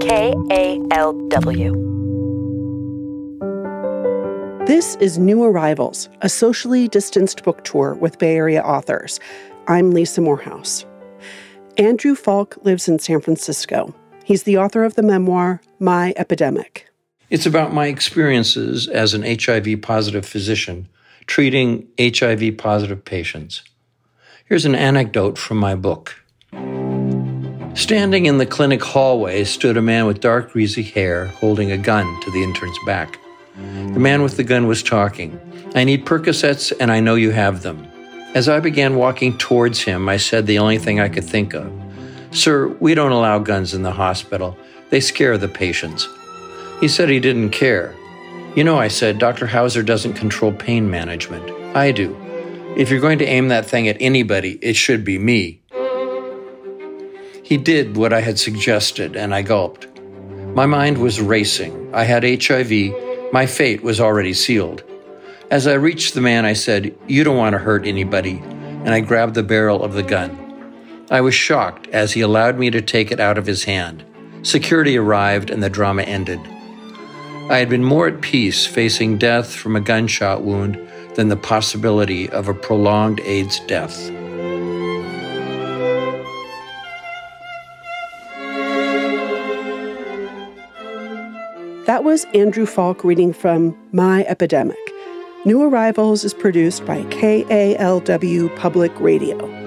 KALW. This is New Arrivals, a socially distanced book tour with Bay Area authors. I'm Lisa Morehouse. Andrew Faulk lives in San Francisco. He's the author of the memoir, My Epidemic. It's about my experiences as an HIV positive physician treating HIV positive patients. Here's an anecdote from my book. Standing in the clinic hallway stood a man with dark, greasy hair holding a gun to the intern's back. The man with the gun was talking. I need Percocets, and I know you have them. As I began walking towards him, I said the only thing I could think of Sir, we don't allow guns in the hospital. They scare the patients. He said he didn't care. You know, I said, Dr. Hauser doesn't control pain management. I do. If you're going to aim that thing at anybody, it should be me. He did what I had suggested, and I gulped. My mind was racing. I had HIV. My fate was already sealed. As I reached the man, I said, You don't want to hurt anybody, and I grabbed the barrel of the gun. I was shocked as he allowed me to take it out of his hand. Security arrived and the drama ended. I had been more at peace facing death from a gunshot wound than the possibility of a prolonged AIDS death. That was Andrew Faulk reading from My Epidemic. New Arrivals is produced by KALW Public Radio.